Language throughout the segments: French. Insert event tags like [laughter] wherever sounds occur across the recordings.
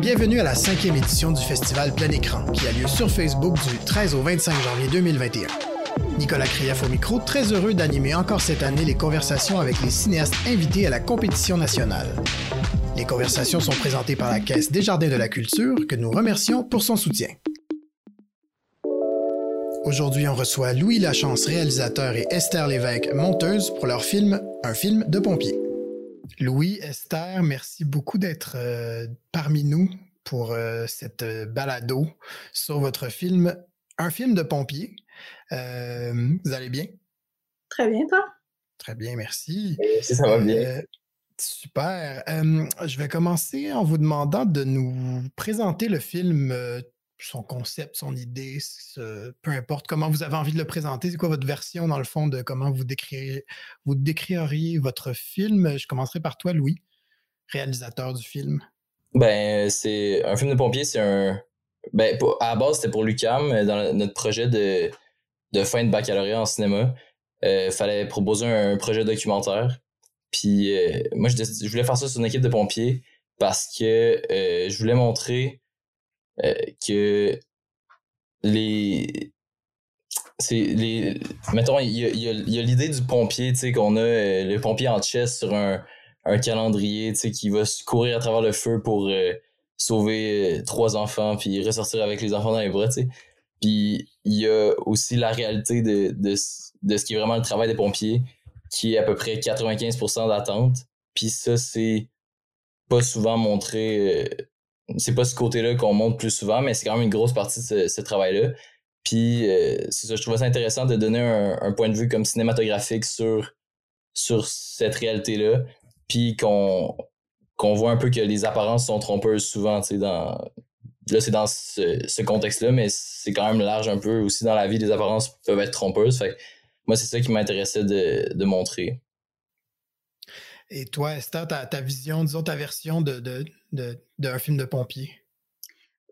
Bienvenue à la cinquième édition du festival Plein Écran, qui a lieu sur Facebook du 13 au 25 janvier 2021. Nicolas Krief au micro, très heureux d'animer encore cette année les conversations avec les cinéastes invités à la compétition nationale. Les conversations sont présentées par la Caisse des Jardins de la Culture, que nous remercions pour son soutien. Aujourd'hui, on reçoit Louis Lachance, réalisateur, et Esther Lévesque, monteuse, pour leur film Un film de pompier. Louis, Esther, merci beaucoup d'être euh, parmi nous pour euh, cette euh, balado sur votre film Un film de pompier. vous allez bien? Très bien, toi? Très bien, merci. Si ça va bien. super. je vais commencer en vous demandant de nous présenter le film son concept, son idée, peu importe comment vous avez envie de le présenter, c'est quoi votre version dans le fond de comment vous décririez, votre film? Je commencerai par toi, Louis, réalisateur du film. Ben, c'est un film de pompier, c'est un. Ben, à la base, c'était pour Lucam, dans notre projet de, fin de baccalauréat en cinéma. Il euh, fallait proposer un, projet documentaire. Puis euh, moi, je, voulais faire ça sur une équipe de pompiers parce que euh, je voulais montrer euh, que les c'est les mettons il y a, a, l'idée du pompier tu sais qu'on a euh, le pompier en chest sur un, un calendrier tu sais qui va courir à travers le feu pour euh, sauver trois enfants puis ressortir avec les enfants dans les bras tu sais. Puis il y a aussi la réalité de, de, de ce qui est vraiment le travail des pompiers qui est à peu près 95% d'attente. Puis ça c'est pas souvent montré c'est pas ce côté-là qu'on montre plus souvent, mais c'est quand même une grosse partie de ce, travail-là. Puis euh, c'est ça, je trouvais ça intéressant de donner un, point de vue comme cinématographique sur, cette réalité-là. Puis qu'on voit un peu que les apparences sont trompeuses souvent, tu. Là, c'est dans ce, contexte-là, mais c'est quand même large un peu aussi dans la vie, les apparences peuvent être trompeuses. Fait moi, c'est ça qui m'intéressait de montrer. Et toi, Esther, ta, vision, disons ta version de, de, d'un film de pompier?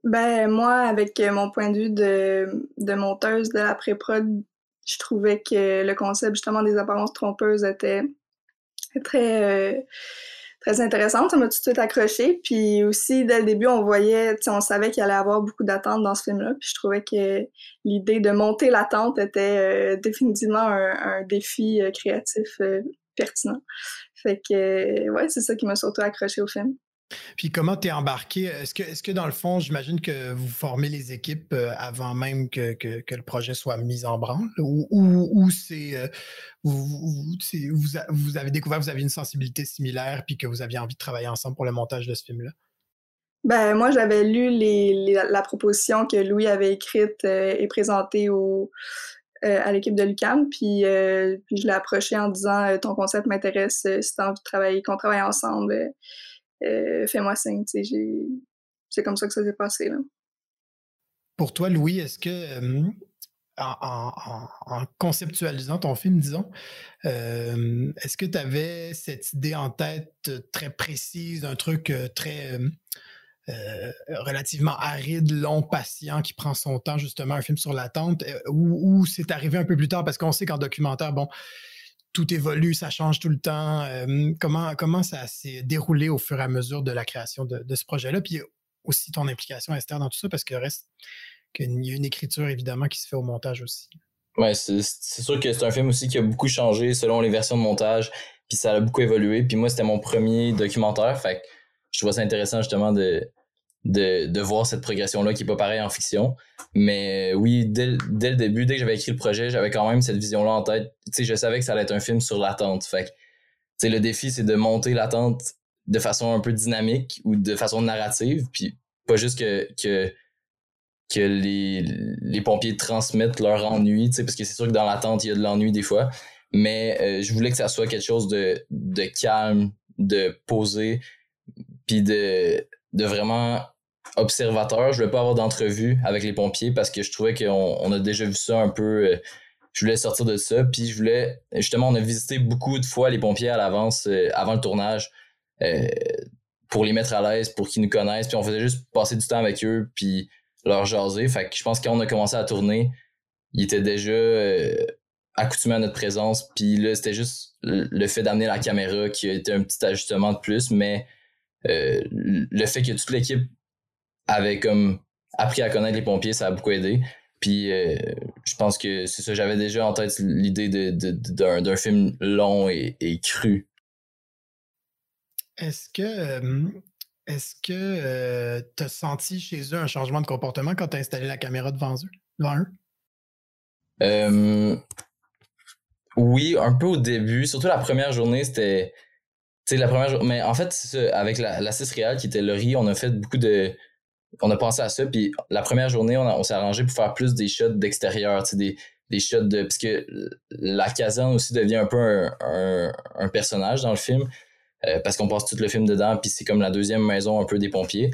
Ben, moi, avec mon point de vue de, de monteuse de la pré-prod, je trouvais que le concept justement des apparences trompeuses était très, euh, très intéressant. Ça m'a tout de suite accroché. Puis aussi, dès le début, on voyait, on savait qu'il allait y avoir beaucoup d'attentes dans ce film-là. Puis je trouvais que l'idée de monter l'attente était euh, définitivement un, défi euh, créatif pertinent. Fait que, ouais, c'est ça qui m'a surtout accroché au film. Puis comment tu es embarqué? Est-ce que, est que dans le fond, j'imagine que vous formez les équipes euh, avant même que, que, le projet soit mis en branle? Ou, ou, c'est, euh, vous, vous, avez découvert que vous aviez une sensibilité similaire puis que vous aviez envie de travailler ensemble pour le montage de ce film-là? Ben, moi, j'avais lu les, la proposition que Louis avait écrite euh, et présentée au, à l'équipe de l'UCAM, puis, puis je l'ai approché en disant Ton concept m'intéresse, si tu as envie de travailler, qu'on travaille ensemble euh, fais-moi signe. C'est comme ça que ça s'est passé. Là. Pour toi, Louis, est-ce que, euh, en, conceptualisant ton film, disons, euh, est-ce que tu avais cette idée en tête très précise, un truc très relativement aride, long, patient, qui prend son temps, justement, un film sur l'attente, ou, ou c'est arrivé un peu plus tard, parce qu'on sait qu'en documentaire, bon, tout évolue, ça change tout le temps. Euh, comment, comment ça s'est déroulé au fur et à mesure de la création de, ce projet-là? Puis aussi ton implication, Esther, dans tout ça, parce qu'il reste qu'il y a une écriture, évidemment, qui se fait au montage aussi. Ouais, c'est sûr que c'est un film aussi qui a beaucoup changé selon les versions de montage, puis ça a beaucoup évolué. Puis moi, c'était mon premier documentaire, fait que je trouvais ça intéressant justement de, de, de voir cette progression-là qui est pas pareil en fiction. Mais euh, oui, dès, dès le début, dès que j'avais écrit le projet, j'avais quand même cette vision-là en tête. Je savais que ça allait être un film sur l'attente. Fait le défi, c'est de monter l'attente de façon un peu dynamique ou de façon narrative, puis pas juste que, que, que les, les pompiers transmettent leur ennui, parce que c'est sûr que dans l'attente, il y a de l'ennui des fois. Mais euh, je voulais que ça soit quelque chose de, de calme, de posé, puis de, de vraiment observateur. Je voulais pas avoir d'entrevue avec les pompiers parce que je trouvais qu'on on a déjà vu ça un peu. Euh, je voulais sortir de ça. Puis je voulais. Justement, on a visité beaucoup de fois les pompiers à l'avance, euh, avant le tournage, euh, pour les mettre à l'aise, pour qu'ils nous connaissent. Puis on faisait juste passer du temps avec eux, puis leur jaser. Fait que je pense que quand on a commencé à tourner, ils étaient déjà accoutumés à notre présence. Puis là, c'était juste le fait d'amener la caméra qui a été un petit ajustement de plus, mais le fait que toute l'équipe avait comme appris à connaître les pompiers, ça a beaucoup aidé. Puis euh, je pense que c'est ça, j'avais déjà en tête l'idée d'un de, film long et, cru. Est-ce que euh, est-ce que tu as senti chez eux un changement de comportement quand tu as installé la caméra devant eux? Devant eux? oui, un peu au début. Surtout la première journée, c'était. Tu sais, la première journée. Mais en fait, avec la, la 6 Real qui était le riz, on a fait beaucoup de. On a pensé à ça. Puis la première journée, on, s'est arrangé pour faire plus des shots d'extérieur, des, shots de. Parce que la caserne aussi devient un peu un, personnage dans le film. Euh, parce qu'on passe tout le film dedans, puis c'est comme la deuxième maison un peu des pompiers.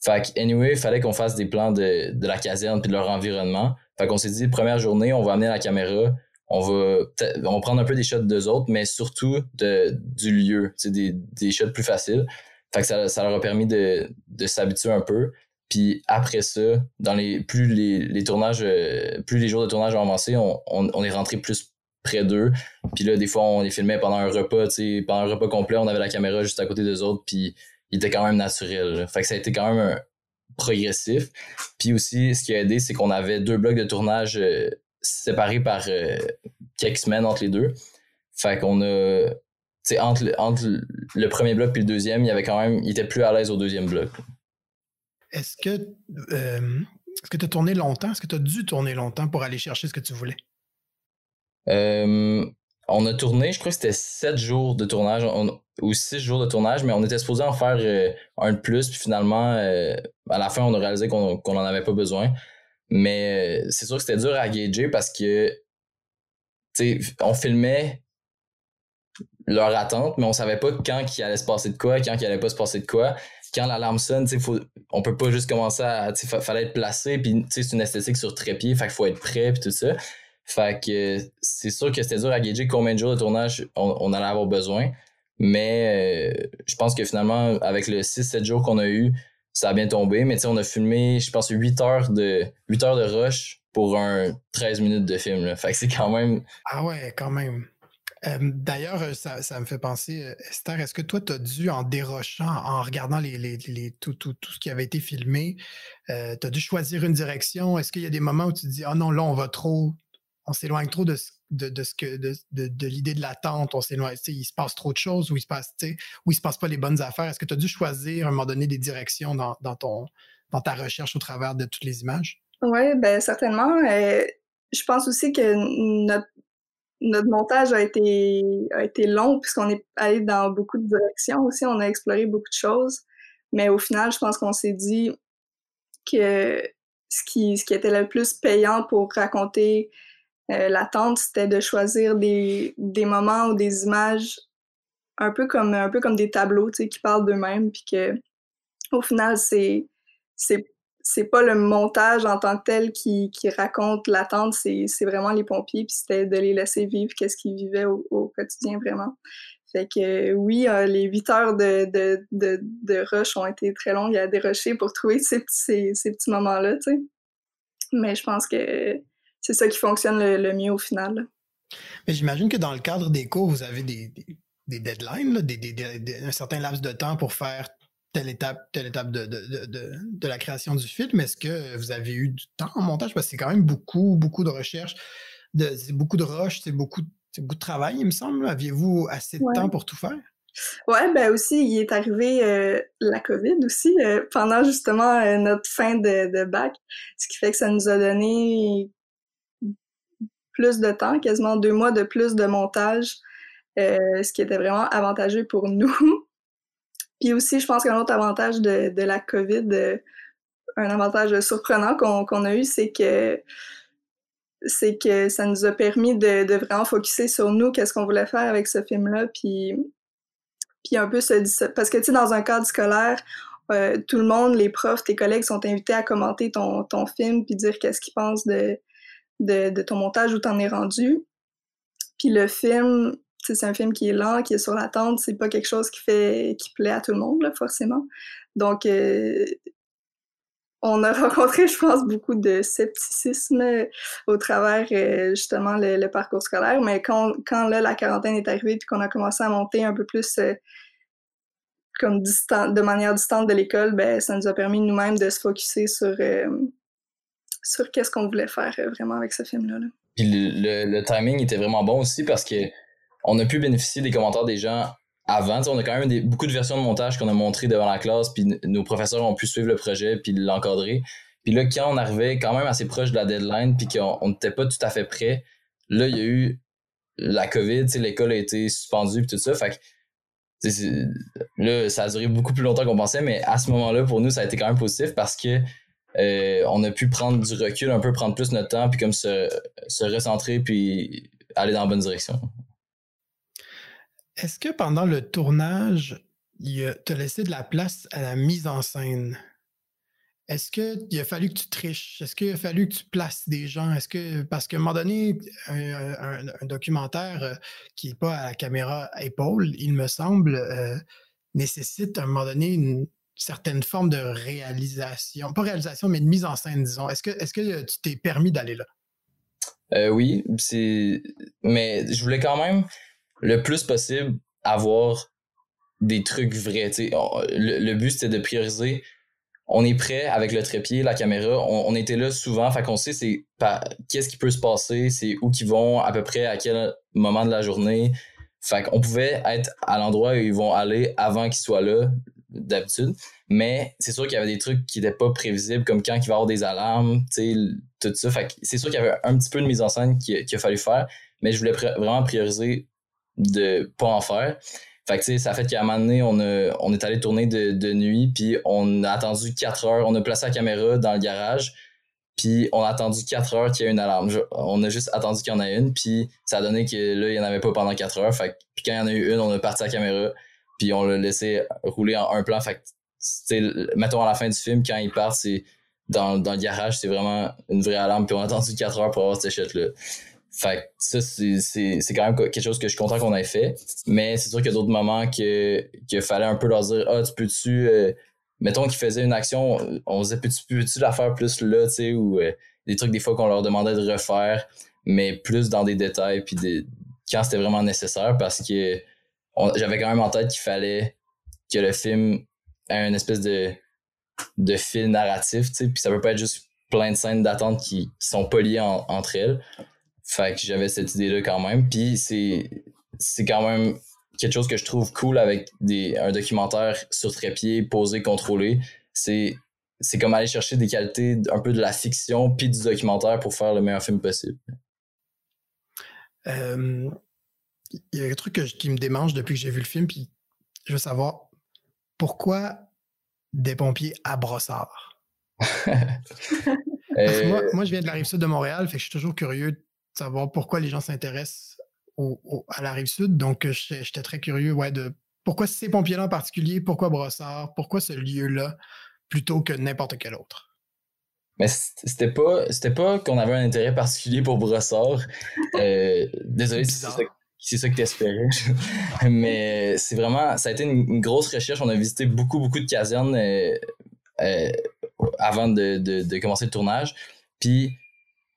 Fait que, anyway, il fallait qu'on fasse des plans de, de la caserne puis de leur environnement. Fait qu'on s'est dit, première journée, on va amener la caméra, on va, on va prendre un peu des shots d'eux autres, mais surtout de, du lieu, des, des shots plus faciles. Fait que ça, ça leur a permis de s'habituer un peu. Puis après ça, dans les plus les, les tournages, euh, plus les jours de tournage ont avancé, on, on, on est rentré plus près d'eux. Puis là, des fois, on les filmait pendant un repas, tu sais, pendant un repas complet, on avait la caméra juste à côté d'eux autres, puis il était quand même naturel. Fait que ça a été quand même progressif. Puis aussi, ce qui a aidé, c'est qu'on avait deux blocs de tournage euh, séparés par euh, quelques semaines entre les deux. Fait qu'on a. Tu sais, entre, entre le premier bloc et le deuxième, il y avait quand même. Il était plus à l'aise au deuxième bloc. Est-ce que. Que tu as tourné longtemps? Est-ce que tu as dû tourner longtemps pour aller chercher ce que tu voulais? on a tourné, je crois que c'était sept jours de tournage ou six jours de tournage, mais on était supposé en faire un de plus, puis finalement, à la fin, on a réalisé qu'on n'en avait pas besoin. Mais c'est sûr que c'était dur à gager parce que, on filmait leur attente, mais on savait pas quand il allait se passer de quoi, quand il allait pas se passer de quoi. Quand l'alarme sonne, sais, on peut pas juste commencer à, sais, fallait être placé, puis c'est une esthétique sur trépied, fait faut être prêt, puis tout ça. Fait que c'est sûr que c'était dur à gager combien de jours de tournage on, allait avoir besoin. Mais euh, je pense que finalement, avec le 6-7 jours qu'on a eu, ça a bien tombé. Mais on a filmé, je pense, 8 heures de 8 heures de rush pour un 13 minutes de film. Fait que c'est quand même. Ah ouais, quand même. Euh, d'ailleurs, ça, ça, me fait penser, euh, Esther, est-ce que toi, tu as dû, en dérochant, en regardant tout, ce qui avait été filmé, tu as dû choisir une direction? Est-ce qu'il y a des moments où tu te dis, oh non, là, on va trop on s'éloigne trop de, de, que de, de, l'idée de l'attente, on s'éloigne, il se passe trop de choses ou il se passe, ou il se passe pas les bonnes affaires. Est-ce que tu as dû choisir à un moment donné des directions dans, dans, ton, dans ta recherche au travers de toutes les images? Oui, ben certainement. Euh, je pense aussi que notre, notre montage a été, a été long puisqu'on est allé dans beaucoup de directions aussi. On a exploré beaucoup de choses. Mais au final, je pense qu'on s'est dit que ce qui, ce qui était le plus payant pour raconter euh, l'attente, c'était de choisir des, des moments ou des images un peu comme un peu comme des tableaux, qui parlent d'eux-mêmes, puis que au final, c'est c'est pas le montage en tant que tel qui, qui raconte l'attente, c'est, vraiment les pompiers, puis c'était de les laisser vivre qu'est-ce qu'ils vivaient au, quotidien vraiment. Fait que oui, euh, les huit heures de, de, de, de, rush ont été très longues à dérocher pour trouver ces, ces, petits moments-là, tu sais. Mais je pense que c'est ça qui fonctionne le, mieux au final. Mais j'imagine que dans le cadre des cours, vous avez des, deadlines, un certain laps de temps pour faire telle étape, telle étape de, de, la création du film. Est-ce que vous avez eu du temps en montage? Parce que c'est quand même beaucoup, beaucoup de recherche, c'est beaucoup de rush, c'est beaucoup, beaucoup de travail, il me semble. Aviez-vous assez de temps pour tout faire? Ouais, ben aussi, il est arrivé euh, la COVID aussi euh, pendant justement euh, notre fin de, de bac, ce qui fait que ça nous a donné plus de temps, quasiment deux mois de plus de montage, ce qui était vraiment avantageux pour [laughs] nous. Puis aussi, je pense qu'un autre avantage de, la COVID, euh, un avantage surprenant qu'on a eu, c'est que c'est que ça nous a permis de, de vraiment focuser sur nous, qu'est-ce qu'on voulait faire avec ce film-là, puis, puis un peu se... Parce que, tu sais, dans un cadre scolaire, euh, tout le monde, les profs, tes collègues sont invités à commenter ton, ton film, puis dire qu'est-ce qu'ils pensent de, de, ton montage où t'en es rendu. Puis le film, c'est un film qui est lent, qui est sur l'attente, c'est pas quelque chose qui fait qui plaît à tout le monde, forcément. Donc, euh, on a [laughs] rencontré, je pense, beaucoup de scepticisme au travers justement le, parcours scolaire. Mais quand, quand là, la quarantaine est arrivée puis qu'on a commencé à monter un peu plus comme distant, de manière distante de l'école, ben, ça nous a permis nous-mêmes de se focuser sur, sur qu'est-ce qu'on voulait faire vraiment avec ce film-là. Puis le, timing était vraiment bon aussi parce que on a pu bénéficier des commentaires des gens avant. on a quand même beaucoup de versions de montage qu'on a montrées devant la classe, puis nos professeurs ont pu suivre le projet puis l'encadrer. Puis là, quand on arrivait quand même assez proche de la deadline, puis qu'on n'était pas tout à fait prêt, là, il y a eu la COVID, l'école a été suspendue, puis tout ça. Fait que, là, ça a duré beaucoup plus longtemps qu'on pensait, mais à ce moment-là, pour nous, ça a été quand même positif parce que euh, on a pu prendre du recul, un peu prendre plus notre temps, puis comme se, se recentrer, puis aller dans la bonne direction. Est-ce que pendant le tournage, tu as laissé de la place à la mise en scène? Est-ce qu'il a fallu que tu triches? Est-ce qu'il a fallu que tu places des gens? Est-ce que parce qu'à un moment donné, un, documentaire euh, qui n'est pas à la caméra épaule, il me semble, euh, nécessite à un moment donné une certaine forme de réalisation, pas réalisation, mais de mise en scène, disons. Est-ce que, que tu t'es permis d'aller là? Euh, oui, c'est. Mais je voulais quand même le plus possible avoir des trucs vrais. Le, le, but, c'était de prioriser. On est prêt avec le trépied, la caméra. On, était là souvent. Fait qu'on sait qu'est-ce qui peut se passer, c'est où qu'ils vont, à peu près à quel moment de la journée. Fait qu'on pouvait être à l'endroit où ils vont aller avant qu'ils soient là, d'habitude. Mais c'est sûr qu'il y avait des trucs qui n'étaient pas prévisibles, comme quand il va y avoir des alarmes, tout ça. Fait c'est sûr qu'il y avait un petit peu de mise en scène qu'il a fallu faire. Mais je voulais vraiment prioriser de pas en faire. Fait que, ça fait qu'à un moment donné, on, est allé tourner de, nuit, puis on a attendu 4 heures. On a placé la caméra dans le garage, puis on a attendu 4 heures qu'il y ait une alarme. On a juste attendu qu'il y en ait une, puis ça a donné que là, il n'y en avait pas pendant 4 heures. Fait puis quand il y en a eu une, on a parti la caméra, puis on l'a laissé rouler en un plan. Fait que, mettons à la fin du film, quand il part, c'est dans, dans le garage, c'est vraiment une vraie alarme, puis on a attendu 4 heures pour avoir cette shot-là. Fait ça, c'est quand même quelque chose que je suis content qu'on ait fait. Mais c'est sûr qu'il y a d'autres moments que qu'il fallait un peu leur dire Ah, tu peux-tu euh, mettons qu'ils faisaient une action, on disait peux-tu peux la faire plus là, tu sais, ou euh, des trucs des fois qu'on leur demandait de refaire, mais plus dans des détails, puis des, quand c'était vraiment nécessaire, parce que j'avais quand même en tête qu'il fallait que le film ait une espèce de, de fil narratif, tu sais, puis ça peut pas être juste plein de scènes d'attente qui, qui sont pas liées entre elles. Fait que j'avais cette idée-là quand même. Puis c'est, c'est quand même quelque chose que je trouve cool avec des, un documentaire sur trépied, posé, contrôlé. C'est, c'est comme aller chercher des qualités un peu de la fiction puis du documentaire pour faire le meilleur film possible. Il y a un truc qui me démange depuis que j'ai vu le film, puis je veux savoir pourquoi des pompiers à brossard? [laughs] Euh, moi, moi, je viens de la rive sud de Montréal, fait que je suis toujours curieux savoir pourquoi les gens s'intéressent à la rive sud. Donc, j'étais très curieux ouais, de pourquoi ces pompiers-là en particulier, pourquoi Brossard, pourquoi ce lieu-là plutôt que n'importe quel autre? Mais c'était pas c'était pas qu'on avait un intérêt particulier pour Brossard. Euh, désolé si c'est ça, que t'espérais. [laughs] Mais c'est vraiment ça a été une, grosse recherche. On a visité beaucoup beaucoup de casernes euh, euh, avant de, de, commencer le tournage. Puis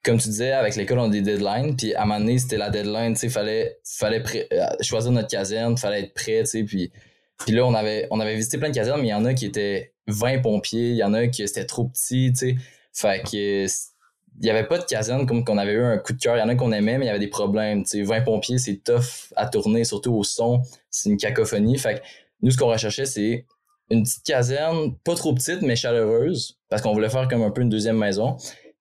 comme tu disais, avec l'école, on a des deadlines. Puis à un moment donné, c'était la deadline. Il fallait, fallait euh, choisir notre caserne, fallait être prêt. Puis, puis là, on avait, on avait visité plein de casernes, mais il y en a qui étaient 20 pompiers, il y en a qui c'était trop petit. sais Fait que il n'y avait pas de caserne comme qu'on avait eu un coup de cœur. Il y en a qu'on aimait, mais il y avait des problèmes. sais 20 pompiers, c'est tough à tourner, surtout au son. C'est une cacophonie. Fait que nous, ce qu'on recherchait, c'est une petite caserne, pas trop petite, mais chaleureuse, parce qu'on voulait faire comme un peu une deuxième maison.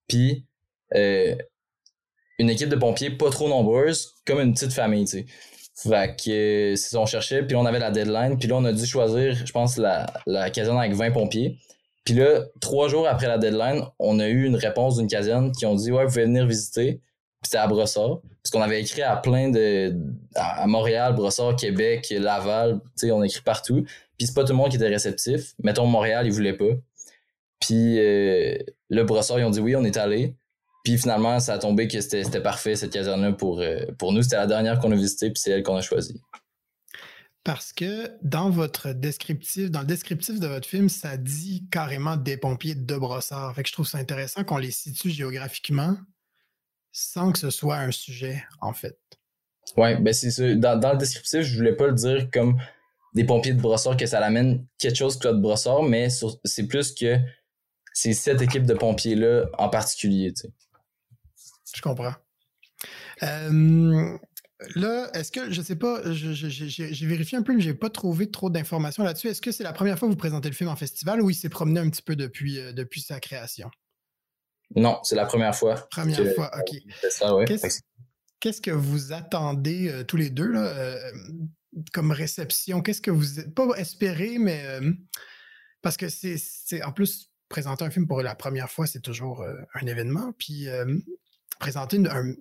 Puis une équipe de pompiers pas trop nombreuse, comme une petite famille, tu sais. Fait que c'est ça, on cherchait, puis on avait la deadline, puis là, on a dû choisir, je pense, la, la caserne avec 20 pompiers. Puis là, trois jours après la deadline, on a eu une réponse d'une caserne qui ont dit Ouais, vous pouvez venir visiter. Puis c'était à Brossard. Parce qu'on avait écrit à plein de. à Montréal, Brossard, Québec, Laval, tu sais, on écrit partout. Puis c'est pas tout le monde qui était réceptif. Mettons Montréal, ils voulaient pas. Puis euh, le Brossard, ils ont dit oui, on est allé. Puis finalement, ça a tombé que c'était parfait, cette caserne-là, pour, euh, pour nous. C'était la dernière qu'on a visitée, puis c'est elle qu'on a choisie. parce que dans votre descriptif, dans le descriptif de votre film, ça dit carrément des pompiers de brossard. Fait que je trouve ça intéressant qu'on les situe géographiquement sans que ce soit un sujet, en fait. Ouais, ben c'est ça. Dans, dans, le descriptif, je voulais pas le dire comme des pompiers de brossard que ça l'amène quelque chose que de brossard, mais c'est plus que c'est cette équipe de pompiers-là en particulier. Je comprends. Euh, Là, est-ce que, je sais pas, j'ai vérifié un peu, mais j'ai pas trouvé trop d'informations là-dessus. Est-ce que c'est la première fois que vous présentez le film en festival ou il s'est promené un petit peu depuis, euh, depuis sa création? Non, c'est la première fois. Première fois, OK. Qu'est-ce que vous attendez euh, tous les deux là, comme réception? Qu'est-ce que vous, pas espérez, mais parce que c'est, en plus, présenter un film pour la première fois, c'est toujours un événement. Puis présenter un,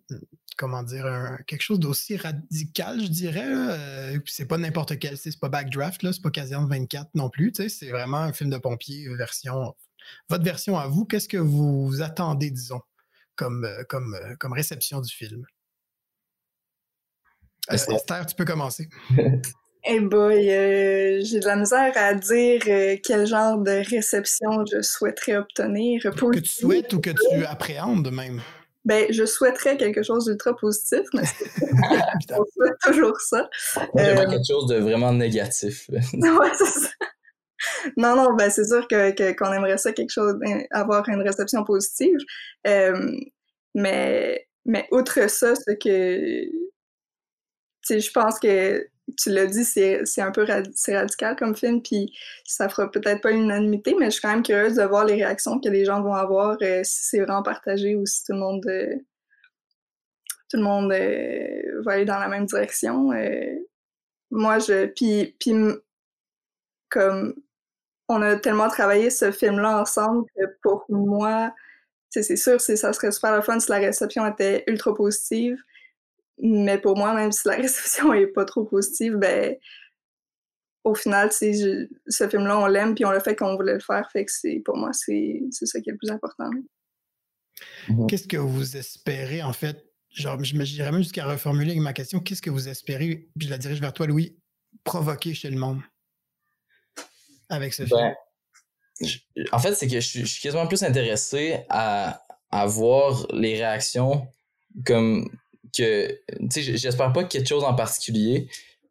comment dire, quelque chose d'aussi radical, je dirais. Euh, c'est pas n'importe quel, c'est pas Backdraft, là, c'est pas Caserne 24 non plus. C'est vraiment un film de pompier version. Votre version à vous, qu'est-ce que vous attendez, disons, comme, euh, comme, euh, comme réception du film? Esther, tu peux commencer. [laughs] Eh boy, j'ai de la misère à dire quel genre de réception je souhaiterais obtenir. que tu souhaites ou que tu [laughs] appréhendes même? Ben, je souhaiterais quelque chose d'ultra positif, mais [laughs] on souhaite toujours ça. Euh... quelque chose de vraiment négatif. [laughs] ouais, c'est ça. Non, non, ben c'est sûr que qu'on aimerait ça quelque chose, avoir une réception positive. Euh, mais mais outre ça, c'est que tu sais, je pense que tu l'as dit, c'est un peu radical comme film, puis ça fera peut-être pas l'unanimité, mais je suis quand même curieuse de voir les réactions que les gens vont avoir, euh, si c'est vraiment partagé ou si tout le monde, euh, tout le monde euh, va aller dans la même direction. moi, je. Puis, puis, comme on a tellement travaillé ce film-là ensemble que pour moi, c'est sûr, ça serait super le fun si la réception était ultra positive. Mais pour moi, même si la [laughs] réception est pas trop positive, ben au final, je, ce film-là, on l'aime puis on l'a fait comme on voulait le faire. Fait que c'est pour moi, c'est ça qui est le plus important. Mm-hmm. Qu'est-ce que vous espérez, en fait? Genre, j'irais même jusqu'à reformuler ma question. Qu'est-ce que vous espérez, puis je la dirige vers toi, Louis, provoquer chez le monde? Avec ce film? Ben, en fait, c'est que je, je, suis quasiment plus intéressé à, à voir les réactions comme que, tu sais, j'espère pas quelque chose en particulier,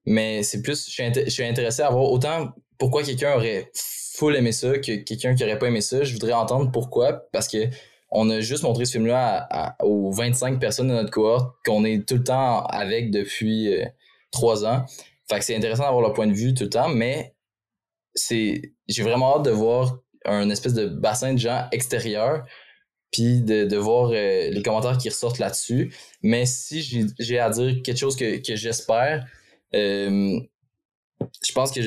mais c'est plus, je suis, intéressé à voir autant pourquoi quelqu'un aurait full aimé ça que quelqu'un qui aurait pas aimé ça. Je voudrais entendre pourquoi, parce que on a juste montré ce film-là aux 25 personnes de notre cohorte qu'on est tout le temps avec depuis euh, trois ans. Fait que c'est intéressant d'avoir leur point de vue tout le temps, mais c'est, j'ai vraiment hâte de voir un espèce de bassin de gens extérieurs puis de, de voir euh, les commentaires qui ressortent là-dessus. Mais si j'ai à dire quelque chose que, que j'espère, euh, je pense que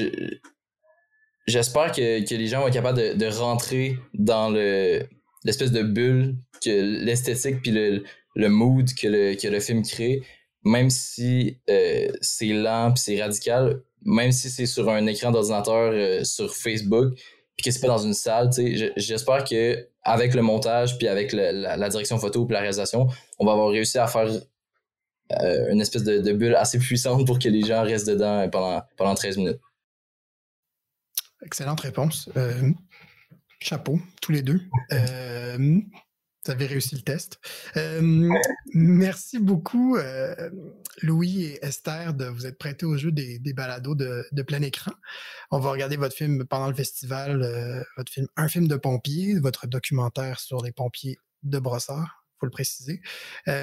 j'espère que, que les gens vont être capables de, de rentrer dans le l'espèce de bulle que l'esthétique puis le, le mood que le, que le film crée, même si euh, c'est lent puis c'est radical, même si c'est sur un écran d'ordinateur sur Facebook, puis que c'est pas dans une salle, tu sais, j'espère que avec le montage puis avec la, direction photo puis la réalisation, on va avoir réussi à faire euh, une espèce de, bulle assez puissante pour que les gens restent dedans pendant, pendant 13 minutes. Excellente réponse. Euh, chapeau, tous les deux. Euh, vous avez réussi le test. Euh, merci beaucoup, euh, Louis et Esther, de vous être prêtés au jeu des, des balados de, plein écran. On va regarder votre film pendant le festival, euh, votre film Un film de pompier, votre documentaire sur les pompiers de Brossard, faut le préciser. puis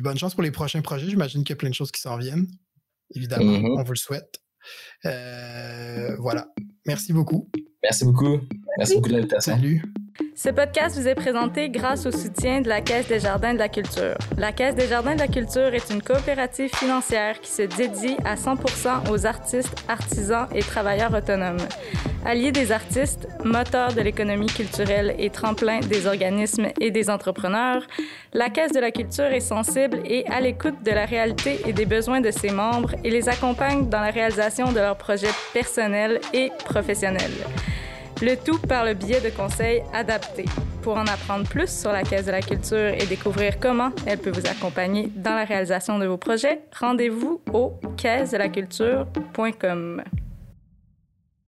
bonne chance pour les prochains projets. J'imagine qu'il y a plein de choses qui s'en viennent. Évidemment, mm-hmm. on vous le souhaite. voilà. Merci beaucoup. Merci beaucoup. Merci beaucoup de l'invitation. Salut. Ce podcast vous est présenté grâce au soutien de la Caisse des Jardins de la Culture. La Caisse des Jardins de la Culture est une coopérative financière qui se dédie à 100% aux artistes, artisans et travailleurs autonomes. Alliés des artistes, moteur de l'économie culturelle et tremplin des organismes et des entrepreneurs, la Caisse de la Culture est sensible et à l'écoute de la réalité et des besoins de ses membres et les accompagne dans la réalisation de leurs projets personnels et professionnels le tout par le biais de conseils adaptés. Pour en apprendre plus sur la Caisse de la culture et découvrir comment elle peut vous accompagner dans la réalisation de vos projets, rendez-vous au caisse de la culture.com.